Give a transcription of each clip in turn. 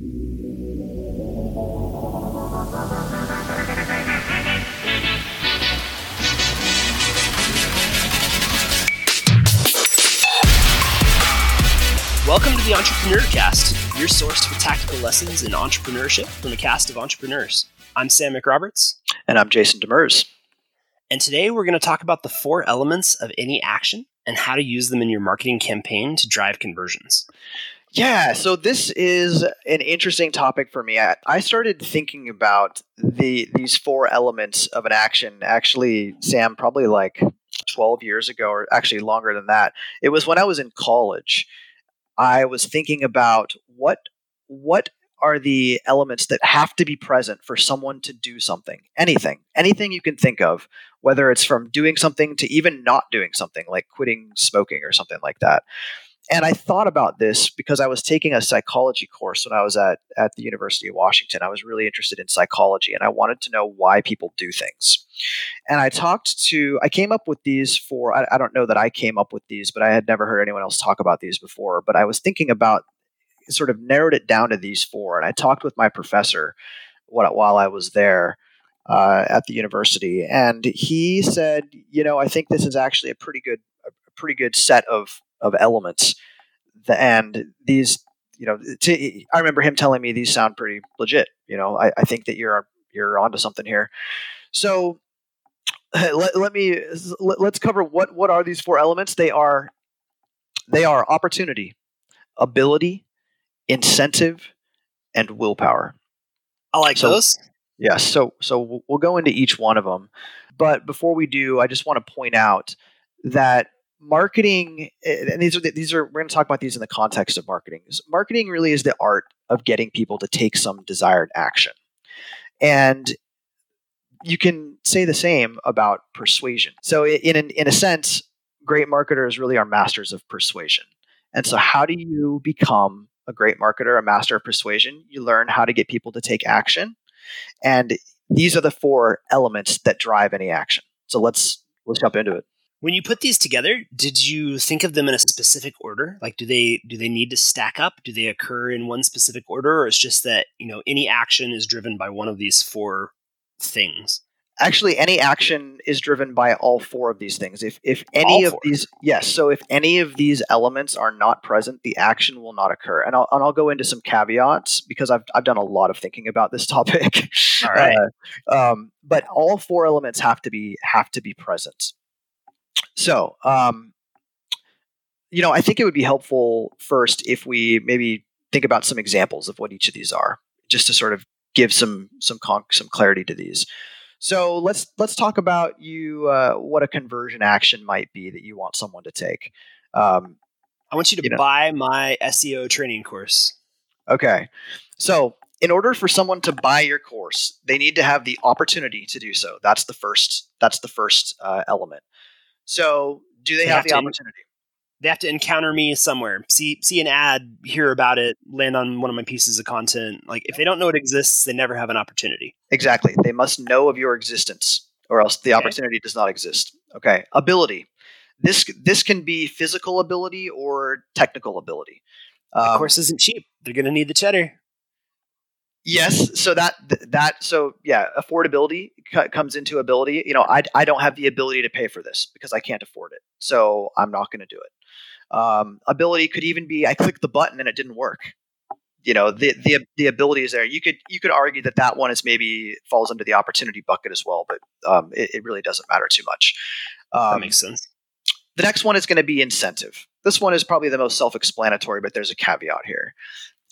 Welcome to the Entrepreneur Cast, your source for tactical lessons in entrepreneurship from a cast of entrepreneurs. I'm Sam McRoberts. And I'm Jayson DeMers. And today we're going to talk about the four elements of any action and how to use them in your marketing campaign to drive conversions. Yeah, so this is an interesting topic for me. I, I started thinking about the these four elements of an action. Actually, Sam, probably like 12 years ago, or actually longer than that. It was when I was in college. I was thinking about what what are the elements that have to be present for someone to do something anything anything you can think of whether it's from doing something to even not doing something like quitting smoking or something like that and i thought about this because i was taking a psychology course when i was at, at the university of washington i was really interested in psychology and i wanted to know why people do things and i talked to i came up with these for I, I don't know that i came up with these but i had never heard anyone else talk about these before but i was thinking about sort of narrowed it down to these four. And I talked with my professor while I was there uh, at the university, and he said, you know, I think this is actually a pretty good, a pretty good set of of elements. And these, you know, to, I remember him telling me these sound pretty legit. You know, I, I think that you're you're onto something here. So let, let me let, let's cover what what are these four elements. They are they are opportunity, ability, incentive, and willpower. I like so, those. Yes. Yeah, so so we'll go into each one of them, but before we do, I just want to point out that marketing eh, and these are these are we're going to talk about these in the context of marketing. Marketing really is the art of getting people to take some desired action. And you can say the same about persuasion. So in in, in a sense, great marketers really are masters of persuasion. And so how do you become a great marketer, a master of persuasion. You learn how to get people to take action. And these are the four elements that drive any action. So let's let's jump into it. When you put these together, did you think of them in a specific order? Like do they do they need to stack up? Do they occur in one specific order or it's just that, you know, any action is driven by one of these four things? actually any action is driven by all four of these things. If if any of these yes so if any of these elements are not present the action will not occur. And i'll, and I'll go into some caveats because I've, I've done a lot of thinking about this topic. All right. Uh, um, but all four elements have to be have to be present so um, you know i think it would be helpful first if we maybe think about some examples of what each of these are just to sort of give some some con- some clarity to these so let's let's talk about you uh, what a conversion action might be that you want someone to take. Um, I want you to you know. buy my SEO training course. Okay, so in order for someone to buy your course, they need to have the opportunity to do so. That's the first. That's the first uh, element. So, do they, they have, have, the opportunity? they have to encounter me somewhere. See see an ad hear about it land on one of my pieces of content. Like if they don't know it exists they never have an opportunity. Exactly. They must know of your existence or else the okay. opportunity does not exist. Okay. Ability. This this can be physical ability or technical ability. Um, the course isn't cheap. They're going to need the cheddar Yes, so that that so yeah, affordability comes into ability. You know, I I don't have the ability to pay for this because I can't afford it, so I'm not going to do it. Um, ability could even be I clicked the button and it didn't work. You know, the the the ability is there. You could you could argue that that one is maybe falls under the opportunity bucket as well, but um, it, it, really doesn't matter too much. Um, that makes sense. The next one is going to be incentive. This one is probably the most self-explanatory, but there's a caveat here.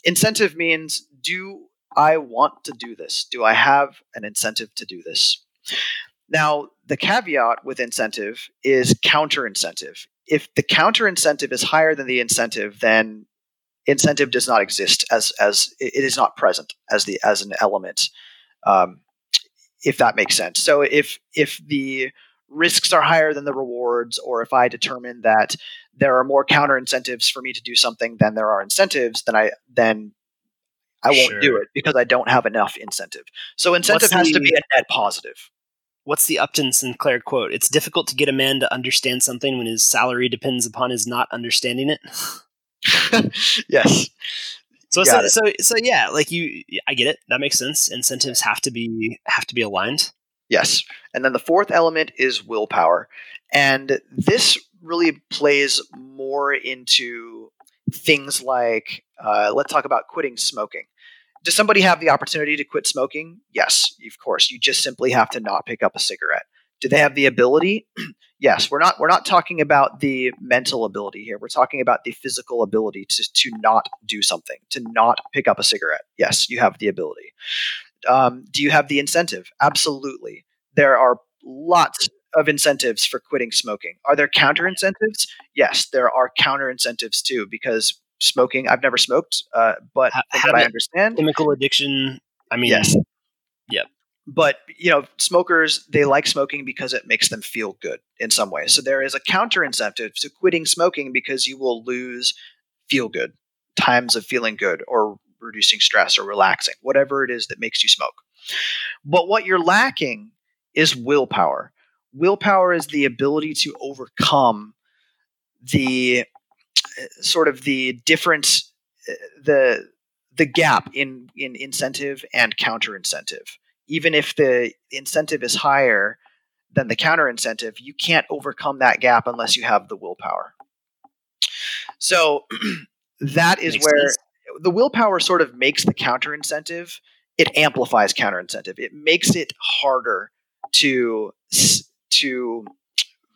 Incentive means do I want to do this? Do I have an incentive to do this? Now, the caveat with incentive is counter incentive. If the counter incentive is higher than the incentive, then incentive does not exist as as it is not present as the as an element. Um, if that makes sense. So if if the risks are higher than the rewards, or if I determine that there are more counter incentives for me to do something than there are incentives, then I then I won't sure. do it because I don't have enough incentive. So incentive What's has the, to be a net positive. What's the Upton Sinclair quote? It's difficult to get a man to understand something when his salary depends upon his not understanding it. yes. So so, so so yeah, like you, I get it. That makes sense. Incentives have to be have to be aligned. Yes. And then the fourth element is willpower. And this really plays more into things like uh, let's talk about quitting smoking. Does somebody have the opportunity to quit smoking? Yes, of course. You just simply have to not pick up a cigarette. Do they have the ability? yes. We're not we're not talking about the mental ability here. We're talking about the physical ability to, to not do something, to not pick up a cigarette. Yes, you have the ability. Um, do you have the incentive? Absolutely. There are lots of incentives for quitting smoking. Are there counter incentives? Yes, there are counter incentives too, because smoking, I've never smoked, uh, but what I understand, Chemical addiction. I mean, Yes. Yep. but you know smokers they like smoking because it makes them feel good in some way so there is a counter incentive to quitting smoking because you will lose feel good times of feeling good or reducing stress or relaxing whatever it is that makes you smoke but what you're lacking is willpower willpower is the ability to overcome the sort of the difference uh, the the gap in in incentive and counter incentive even if the incentive is higher than the counter incentive, you can't overcome that gap unless you have the willpower. So that is where sense. the willpower sort of makes the counter incentive, it amplifies counter incentive. It makes it harder to to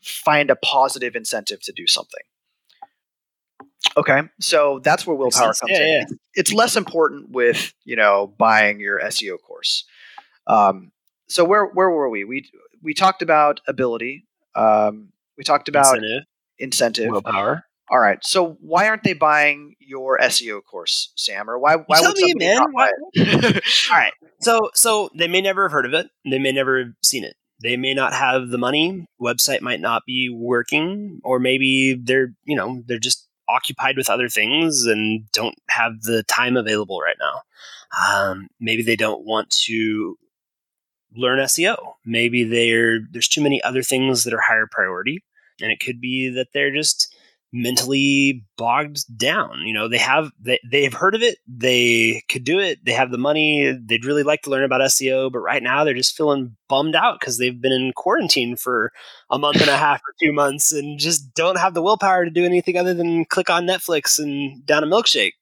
find a positive incentive to do something. Okay, so that's where willpower comes Yeah, in. yeah. It's, less important with you know buying your SEO course. Um, so where where were we? We we talked about ability. Um, we talked about incentive, incentive. willpower. All right. So why aren't they buying your SEO course, Sam? Or why why tell me, man. Why- All right. So so they may never have heard of it. They may never have seen it. They may not have the money. Website might not be working, or maybe they're you know they're just occupied with other things and don't have the time available right now. Um, maybe they don't want to learn SEO. Maybe there's too many other things that are higher priority, and it could be that they're just mentally bogged down. You know, they have they they've heard of it, they could do it, they have the money, they'd really like to learn about SEO, but right now they're just feeling bummed out because they've been in quarantine for a month and a half or two months and just don't have the willpower to do anything other than click on Netflix and down a milkshake.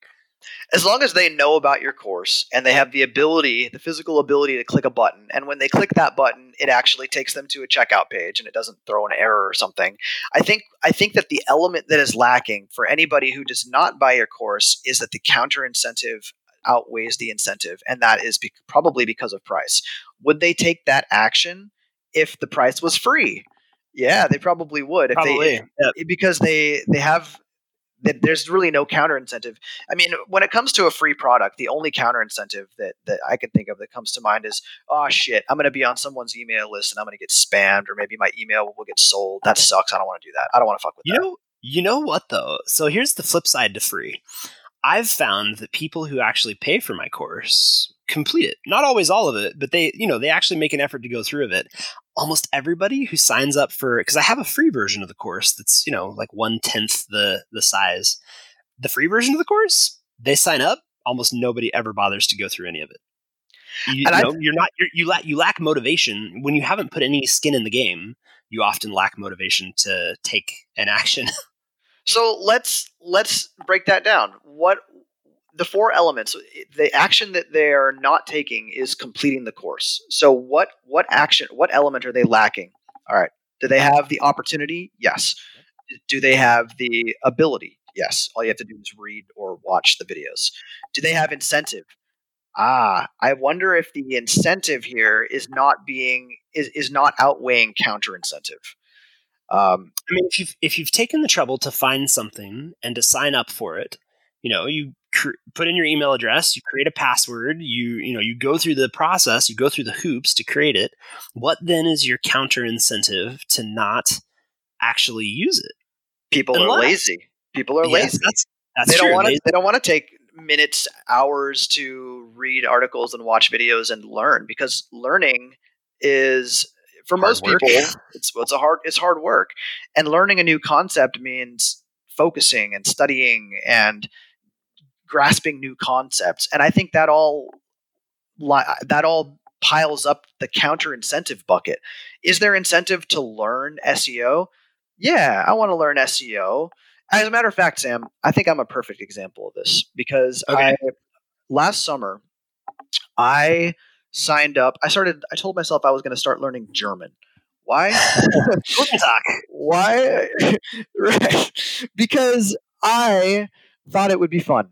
As long as they know about your course and they have the ability, the physical ability to click a button, and when they click that button, it actually takes them to a checkout page and it doesn't throw an error or something. I think I think that the element that is lacking for anybody who does not buy your course is that the counter incentive outweighs the incentive, and that is be- probably because of price. Would they take that action if the price was free? Yeah, they probably would. If they, Probably. Yeah. because they they have that there's really no counter incentive. I mean, when it comes to a free product, the only counter incentive that that I can think of that comes to mind is, oh shit, I'm going to be on someone's email list and I'm going to get spammed, or maybe my email will get sold. That sucks. I don't want to do that. I don't want to fuck with You that. know, you know what though? So here's the flip side to free. I've found that people who actually pay for my course complete it. Not always all of it, but they, you know, they actually make an effort to go through of it. Almost everybody who signs up for because I have a free version of the course that's, you know, like one tenth the the size. The free version of the course, they sign up, almost nobody ever bothers to go through any of it. You, And I- know, you're not you're, you lack you lack motivation when you haven't put any skin in the game. You often lack motivation to take an action. So let's let's break that down. What the four elements, the action that they are not taking is completing the course. So what what action, what element are they lacking? All right. Do they have the opportunity? Yes. Do they have the ability? Yes. All you have to do is read or watch the videos. Do they have incentive? Ah, I wonder if the incentive here is not being is, is not outweighing counter incentive. Um, I mean, if you've if you've taken the trouble to find something and to sign up for it, you know, you cr- put in your email address, you create a password, you you know, you go through the process, you go through the hoops to create it. What then is your counter incentive to not actually use it? people are lazy. People are Yes, lazy. that's that's they true. don't want to. They don't want to take minutes, hours to read articles and watch videos and learn because learning is for Hard most work. people it's it's a hard it's hard work and learning a new concept means focusing and studying and grasping new concepts. And I think that all that all piles up the counter incentive bucket. Is there incentive to learn SEO? Yeah, I want to learn SEO. As a matter of fact, Sam, I think I'm a perfect example of this because okay. I last summer I signed up. I started. I told myself I was going to start learning German. Why? Why? right. Because I thought it would be fun.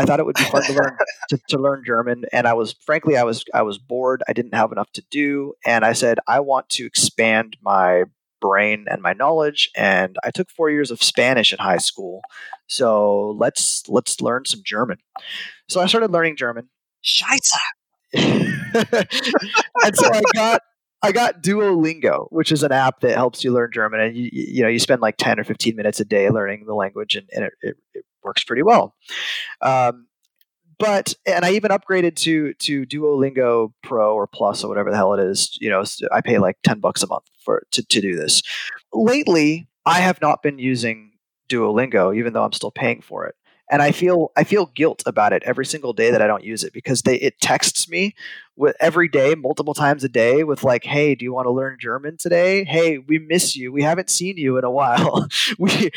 I thought it would be fun to learn to, to, learn German, and I was frankly I was I was bored. I didn't have enough to do, and I said I want to expand my brain and my knowledge. And I took four years of Spanish in high school, so let's let's learn some German. So I started learning German. Scheiße. and so I got I got Duolingo, which is an app that helps you learn German, and you you know you spend like ten or fifteen minutes a day learning the language, and, and it, it, it, works pretty well. Um, but and I even upgraded to to Duolingo Pro or Plus or whatever the hell it is. You know, I pay like ten bucks a month for to to do this. Lately, I have not been using Duolingo, even though I'm still paying for it and I feel I feel guilt about it every single day that I don't use it because they it texts me with every day, multiple times a day, with like, "Hey, do you want to learn German today? Hey, we miss you. We haven't seen you in a while. we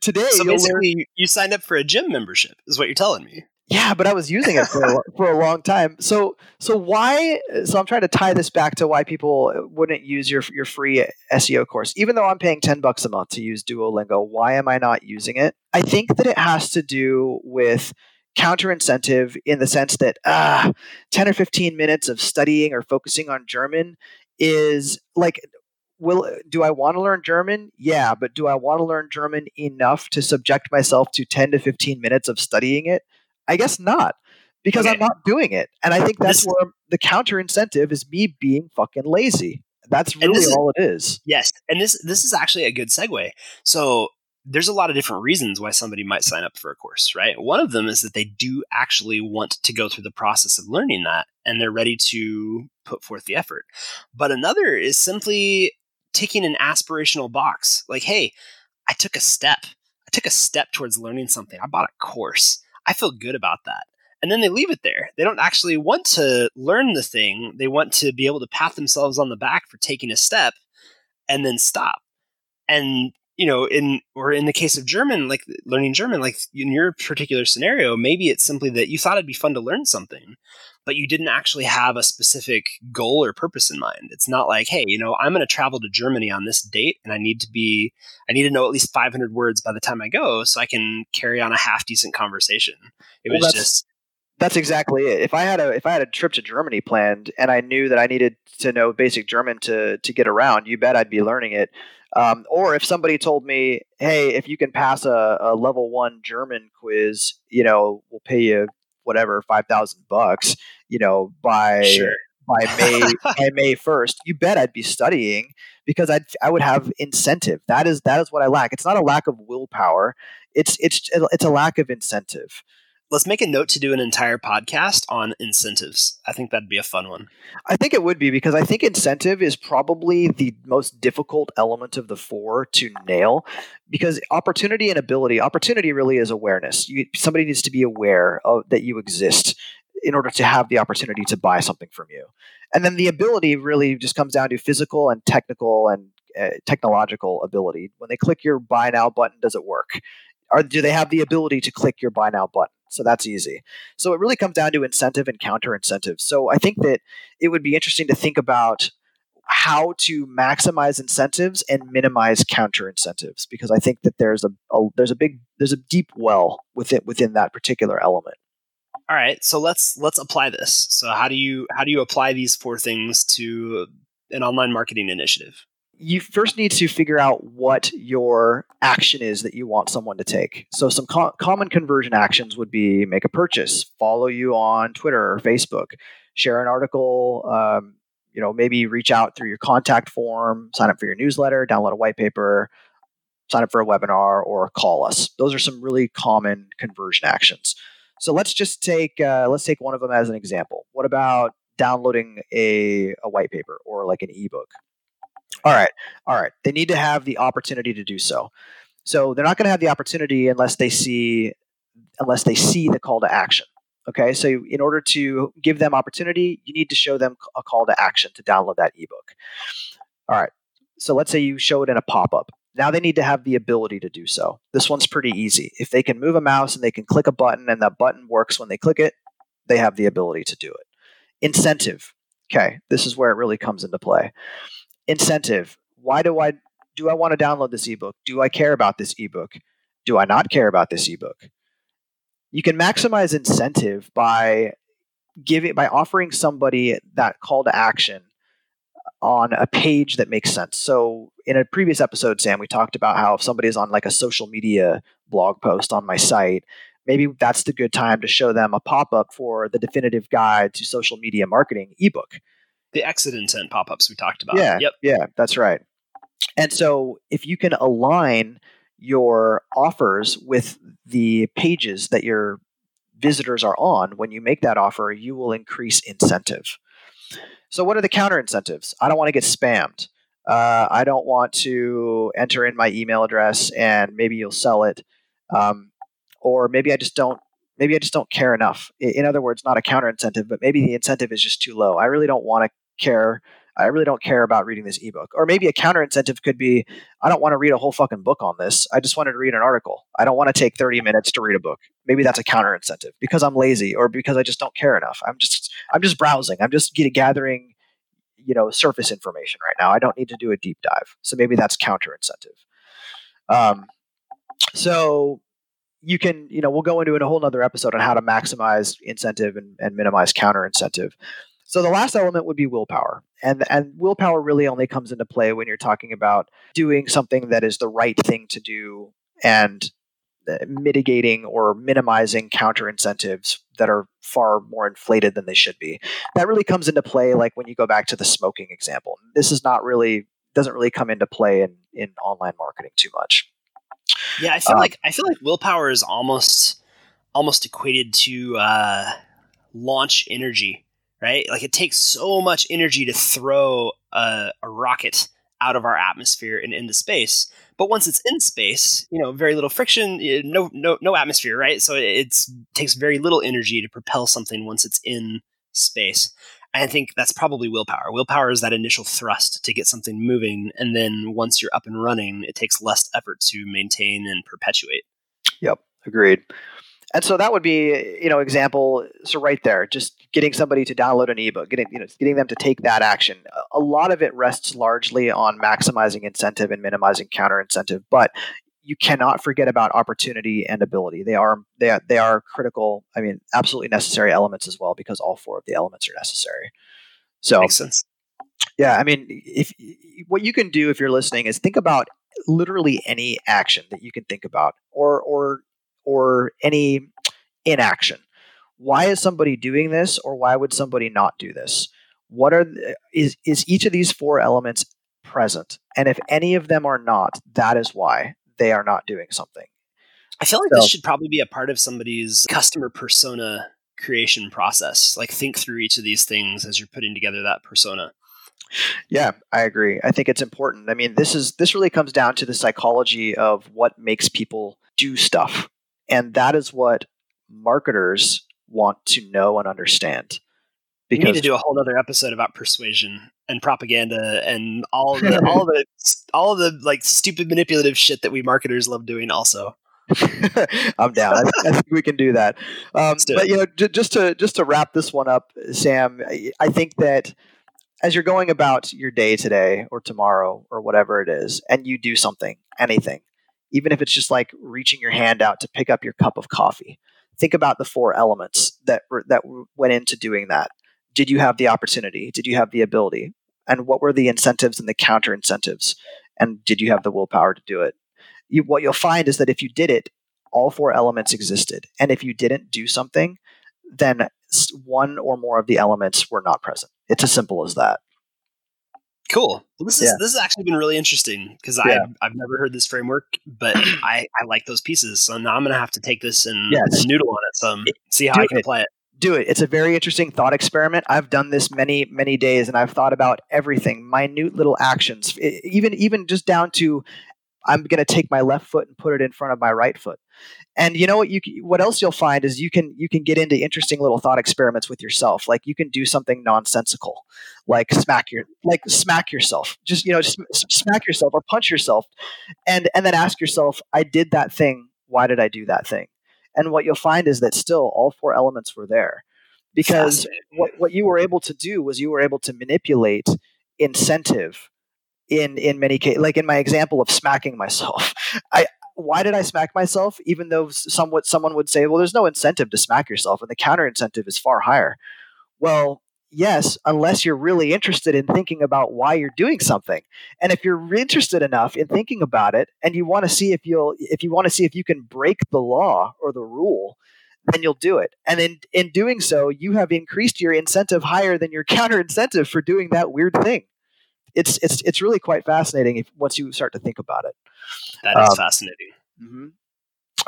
today." So basically, learn- you signed up for a gym membership, is what you're telling me. Yeah, but I was using it for a, for a long time. So so why? So I'm trying to tie this back to why people wouldn't use your your free SEO course, even though I'm paying ten bucks a month to use Duolingo. Why am I not using it? I think that it has to do with counter incentive in the sense that ah, 10 or 15 minutes of studying or focusing on German is like will do I want to learn German? Yeah, but do I want to learn German enough to subject myself to 10 to 15 minutes of studying it? I guess not because okay. I'm not doing it. And I think that's this, where the counter incentive is me being fucking lazy. That's really all it is. Yes. And this this is actually a good segue. So there's a lot of different reasons why somebody might sign up for a course, right? One of them is that they do actually want to go through the process of learning that and they're ready to put forth the effort. But another is simply ticking an aspirational box. Like, hey, I took a step. I took a step towards learning something. I bought a course. I feel good about that. And then they leave it there. They don't actually want to learn the thing. They want to be able to pat themselves on the back for taking a step and then stop. And you know, in or in the case of German, like learning German, like in your particular scenario, maybe it's simply that you thought it'd be fun to learn something, but you didn't actually have a specific goal or purpose in mind. It's not like, hey, you know, I'm going to travel to Germany on this date and I need to be, I need to know at least 500 words by the time I go so I can carry on a half decent conversation. It well, was just. That's exactly it. If I had a if I had a trip to Germany planned and I knew that I needed to know basic German to to get around, you bet I'd be learning it. Um, or if somebody told me, "Hey, if you can pass a, a level one German quiz, you know, we'll pay you whatever five thousand bucks, you know, by sure. by May by May first, you bet I'd be studying because I'd I would have incentive. That is that is what I lack. It's not a lack of willpower. It's it's it's a lack of incentive let's make a note to do an entire podcast on incentives. I think that'd be a fun one. I think it would be because I think incentive is probably the most difficult element of the four to nail because opportunity and ability, opportunity really is awareness. You, somebody needs to be aware of that you exist in order to have the opportunity to buy something from you. And then the ability really just comes down to physical and technical and uh, technological ability. When they click your buy now button, does it work? Or do they have the ability to click your buy now button? So that's easy. So it really comes down to incentive and counter incentive. So I think that it would be interesting to think about how to maximize incentives and minimize counter incentives because I think that there's a, a there's a big there's a deep well within within that particular element. All right, so let's let's apply this. So how do you how do you apply these four things to an online marketing initiative? You first need to figure out what your action is that you want someone to take. So, some co- common conversion actions would be make a purchase, follow you on Twitter or Facebook, share an article, um, you know, maybe reach out through your contact form, sign up for your newsletter, download a white paper, sign up for a webinar, or call us. Those are some really common conversion actions. So let's just take uh, let's take one of them as an example. What about downloading a, a white paper or like an ebook? All right. All right. They need to have the opportunity to do so. So they're not going to have the opportunity unless they see unless they see the call to action. Okay, so in order to give them opportunity, you need to show them a call to action to download that ebook. All right, so let's say you show it in a pop up. Now they need to have the ability to do so. This one's pretty easy. If they can move a mouse and they can click a button and that button works when they click it, they have the ability to do it. Incentive. Okay, this is where it really comes into play. Incentive. Why do I do I want to download this ebook? Do I care about this ebook? Do I not care about this ebook? You can maximize incentive by giving by offering somebody that call to action on a page that makes sense. So in a previous episode, Sam, we talked about how if somebody is on like a social media blog post on my site, maybe that's the good time to show them a pop-up for the definitive guide to social media marketing ebook. The exit intent pop-ups we talked about. Yeah. Yep. Yeah, that's right. And so if you can align your offers with the pages that your visitors are on when you make that offer, you will increase incentive. So, what are the counter incentives? I don't want to get spammed. Uh, I don't want to enter in my email address and maybe you'll sell it. Um, or maybe I just don't. Maybe I just don't care enough. In other words, not a counter incentive, but maybe the incentive is just too low. I really don't want to care I really don't care about reading this ebook. Or maybe a counter incentive could be I don't want to read a whole fucking book on this. I just wanted to read an article. I don't want to take 30 minutes to read a book. Maybe that's a counter incentive because I'm lazy or because I just don't care enough. I'm just I'm just browsing. I'm just gathering you know surface information right now. I don't need to do a deep dive. So maybe that's counter incentive. Um, so you can you know we'll go into a whole other episode on how to maximize incentive and, and minimize counter incentive so the last element would be willpower. And and willpower really only comes into play when you're talking about doing something that is the right thing to do and uh, mitigating or minimizing counter incentives that are far more inflated than they should be. That really comes into play like when you go back to the smoking example. This is not really doesn't really come into play in in online marketing too much. Yeah, I feel um, like I feel like willpower is almost almost equated to uh, launch energy right? Like it takes so much energy to throw a, a rocket out of our atmosphere and into space. But once it's in space, you know, very little friction, no no no atmosphere, right? So it takes very little energy to propel something once it's in space. I think that's probably willpower. Willpower is that initial thrust to get something moving, and then once you're up and running, it takes less effort to maintain and perpetuate. Yep, agreed and so that would be you know example so right there just getting somebody to download an ebook getting you know getting them to take that action. A lot of it rests largely on maximizing incentive and minimizing counter incentive but you cannot forget about opportunity and ability. They are they are, they are critical i mean absolutely necessary elements as well because all four of the elements are necessary. So makes sense. Yeah i mean if what you can do if you're listening is think about literally any action that you can think about or or or any inaction. Why is somebody doing this or why would somebody not do this? What are the, is is each of these four elements present? And if any of them are not, that is why they are not doing something. I feel like so, this should probably be a part of somebody's customer persona creation process. Like think through each of these things as you're putting together that persona. Yeah, I agree. I think it's important. I mean, this is this really comes down to the psychology of what makes people do stuff. And that is what marketers want to know and understand. Because we need to do a whole other episode about persuasion and propaganda and all the all the all the like stupid manipulative shit that we marketers love doing. Also, I'm down. I, I, think we can do that. Um, but you know, j- just to just to wrap this one up, Sam, I think that as you're going about your day today or tomorrow or whatever it is, and you do something, anything, even if it's just like reaching your hand out to pick up your cup of coffee. Think about the four elements that that went into doing that. Did you have the opportunity? Did you have the ability? And what were the incentives and the counter incentives? And did you have the willpower to do it? You, what you'll find is that if you did it, all four elements existed. And if you didn't do something, then one or more of the elements were not present. It's as simple as that. Cool. Well, this is yeah. this has actually been really interesting because yeah. I I've never heard this framework, but I I like those pieces. So now I'm gonna have to take this and, yes. and noodle on it some, see how Do I can it. apply it. Do it. It's a very interesting thought experiment. I've done this many many days, and I've thought about everything, minute little actions, even even just down to I'm going to take my left foot and put it in front of my right foot. And you know what you what else you'll find is you can you can get into interesting little thought experiments with yourself. Like you can do something nonsensical, like smack your like smack yourself. Just you know just smack yourself or punch yourself, and and then ask yourself, I did that thing. Why did I do that thing? And what you'll find is that still all four elements were there, because what what you were able to do was you were able to manipulate incentive in in many cases like in my example of smacking myself. I why did i smack myself? Even though somewhat someone would say well there's no incentive to smack yourself and the counter incentive is far higher. Well yes unless you're really interested in thinking about why you're doing something. And if you're interested enough in thinking about it and you want to see if you'll if you want to see if you can break the law or the rule then you'll do it. And in in doing so you have increased your incentive higher than your counter incentive for doing that weird thing it's it's it's really quite fascinating if, once you start to think about it. That is um, fascinating. Mm-hmm.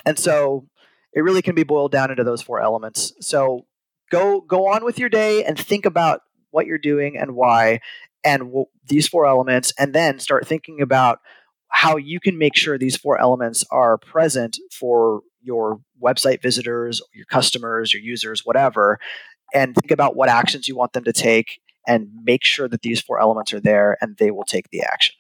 And so it really can be boiled down into those four elements. So go go on with your day and think about what you're doing and why, and w- these four elements, and then start thinking about how you can make sure these four elements are present for your website visitors, your customers, your users, whatever, and think about what actions you want them to take and make sure that these four elements are there and they will take the action.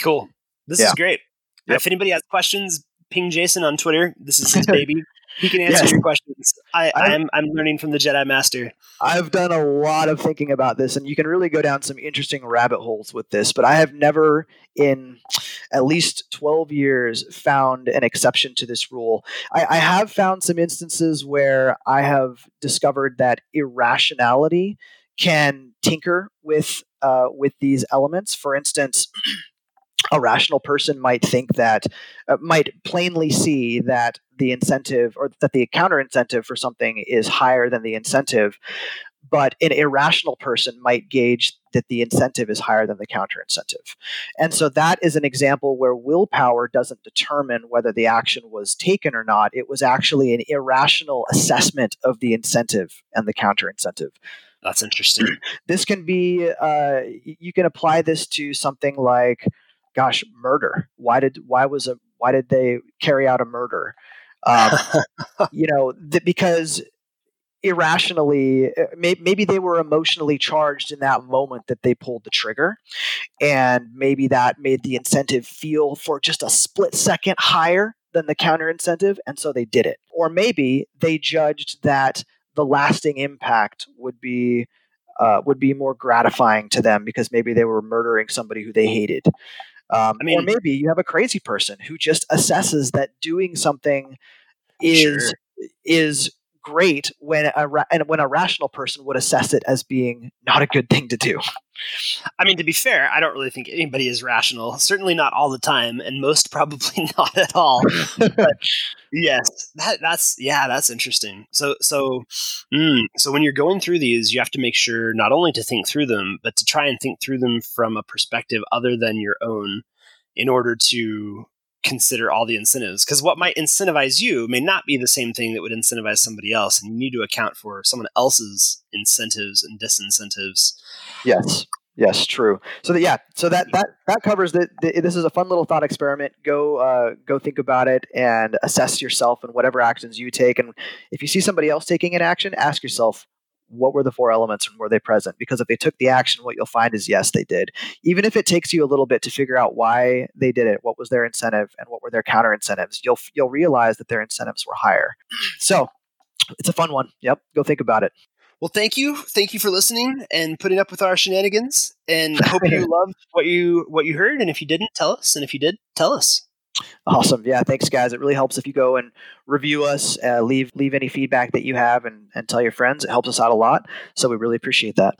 Cool. This yeah. is great. Yep. If anybody has questions, ping Jayson on Twitter. This is his baby. He can answer yes. your questions. I, I'm I'm learning from the Jedi Master. I've done a lot of thinking about this, and you can really go down some interesting rabbit holes with this. But I have never, in at least twelve years, found an exception to this rule. I, I have found some instances where I have discovered that irrationality can tinker with uh, with these elements. For instance, a rational person might think that uh, might plainly see that the incentive or that the counter incentive for something is higher than the incentive but an irrational person might gauge that the incentive is higher than the counter incentive. And so that is an example where willpower doesn't determine whether the action was taken or not. It was actually an irrational assessment of the incentive and the counter incentive. That's interesting. this can be, uh, you can apply this to something like, gosh, murder. Why did, why was a, why did they carry out a murder? Um, you know, th- because irrationally uh, maybe they were emotionally charged in that moment that they pulled the trigger and maybe that made the incentive feel for just a split second higher than the counter incentive and so they did it or maybe they judged that the lasting impact would be uh, would be more gratifying to them because maybe they were murdering somebody who they hated. Um, I mean, or maybe you have a crazy person who just assesses that doing something is sure. is great when a ra- and when a rational person would assess it as being not a good thing to do. I mean, to be fair, I don't really think anybody is rational. Certainly not all the time, and most probably not at all. but yes, that, that's yeah, that's interesting. So so mm, so when you're going through these, you have to make sure not only to think through them, but to try and think through them from a perspective other than your own, in order to consider all the incentives because what might incentivize you may not be the same thing that would incentivize somebody else and you need to account for someone else's incentives and disincentives. Yes. Yes true. So that, yeah so that that that covers that this is a fun little thought experiment. Go uh, go think about it and assess yourself and whatever actions you take and if you see somebody else taking an action ask yourself what were the four elements and were they present? Because if they took the action, what you'll find is yes, they did. Even if it takes you a little bit to figure out why they did it, what was their incentive, and what were their counter incentives, you'll you'll realize that their incentives were higher. So it's a fun one. Yep, go think about it. Well, thank you, thank you for listening and putting up with our shenanigans. And hope you loved what you what you heard. And if you didn't, tell us. And if you did, tell us. Awesome. Yeah. Thanks, guys. It really helps if you go and review us, uh, leave leave any feedback that you have, and, and tell your friends. It helps us out a lot. So we really appreciate that.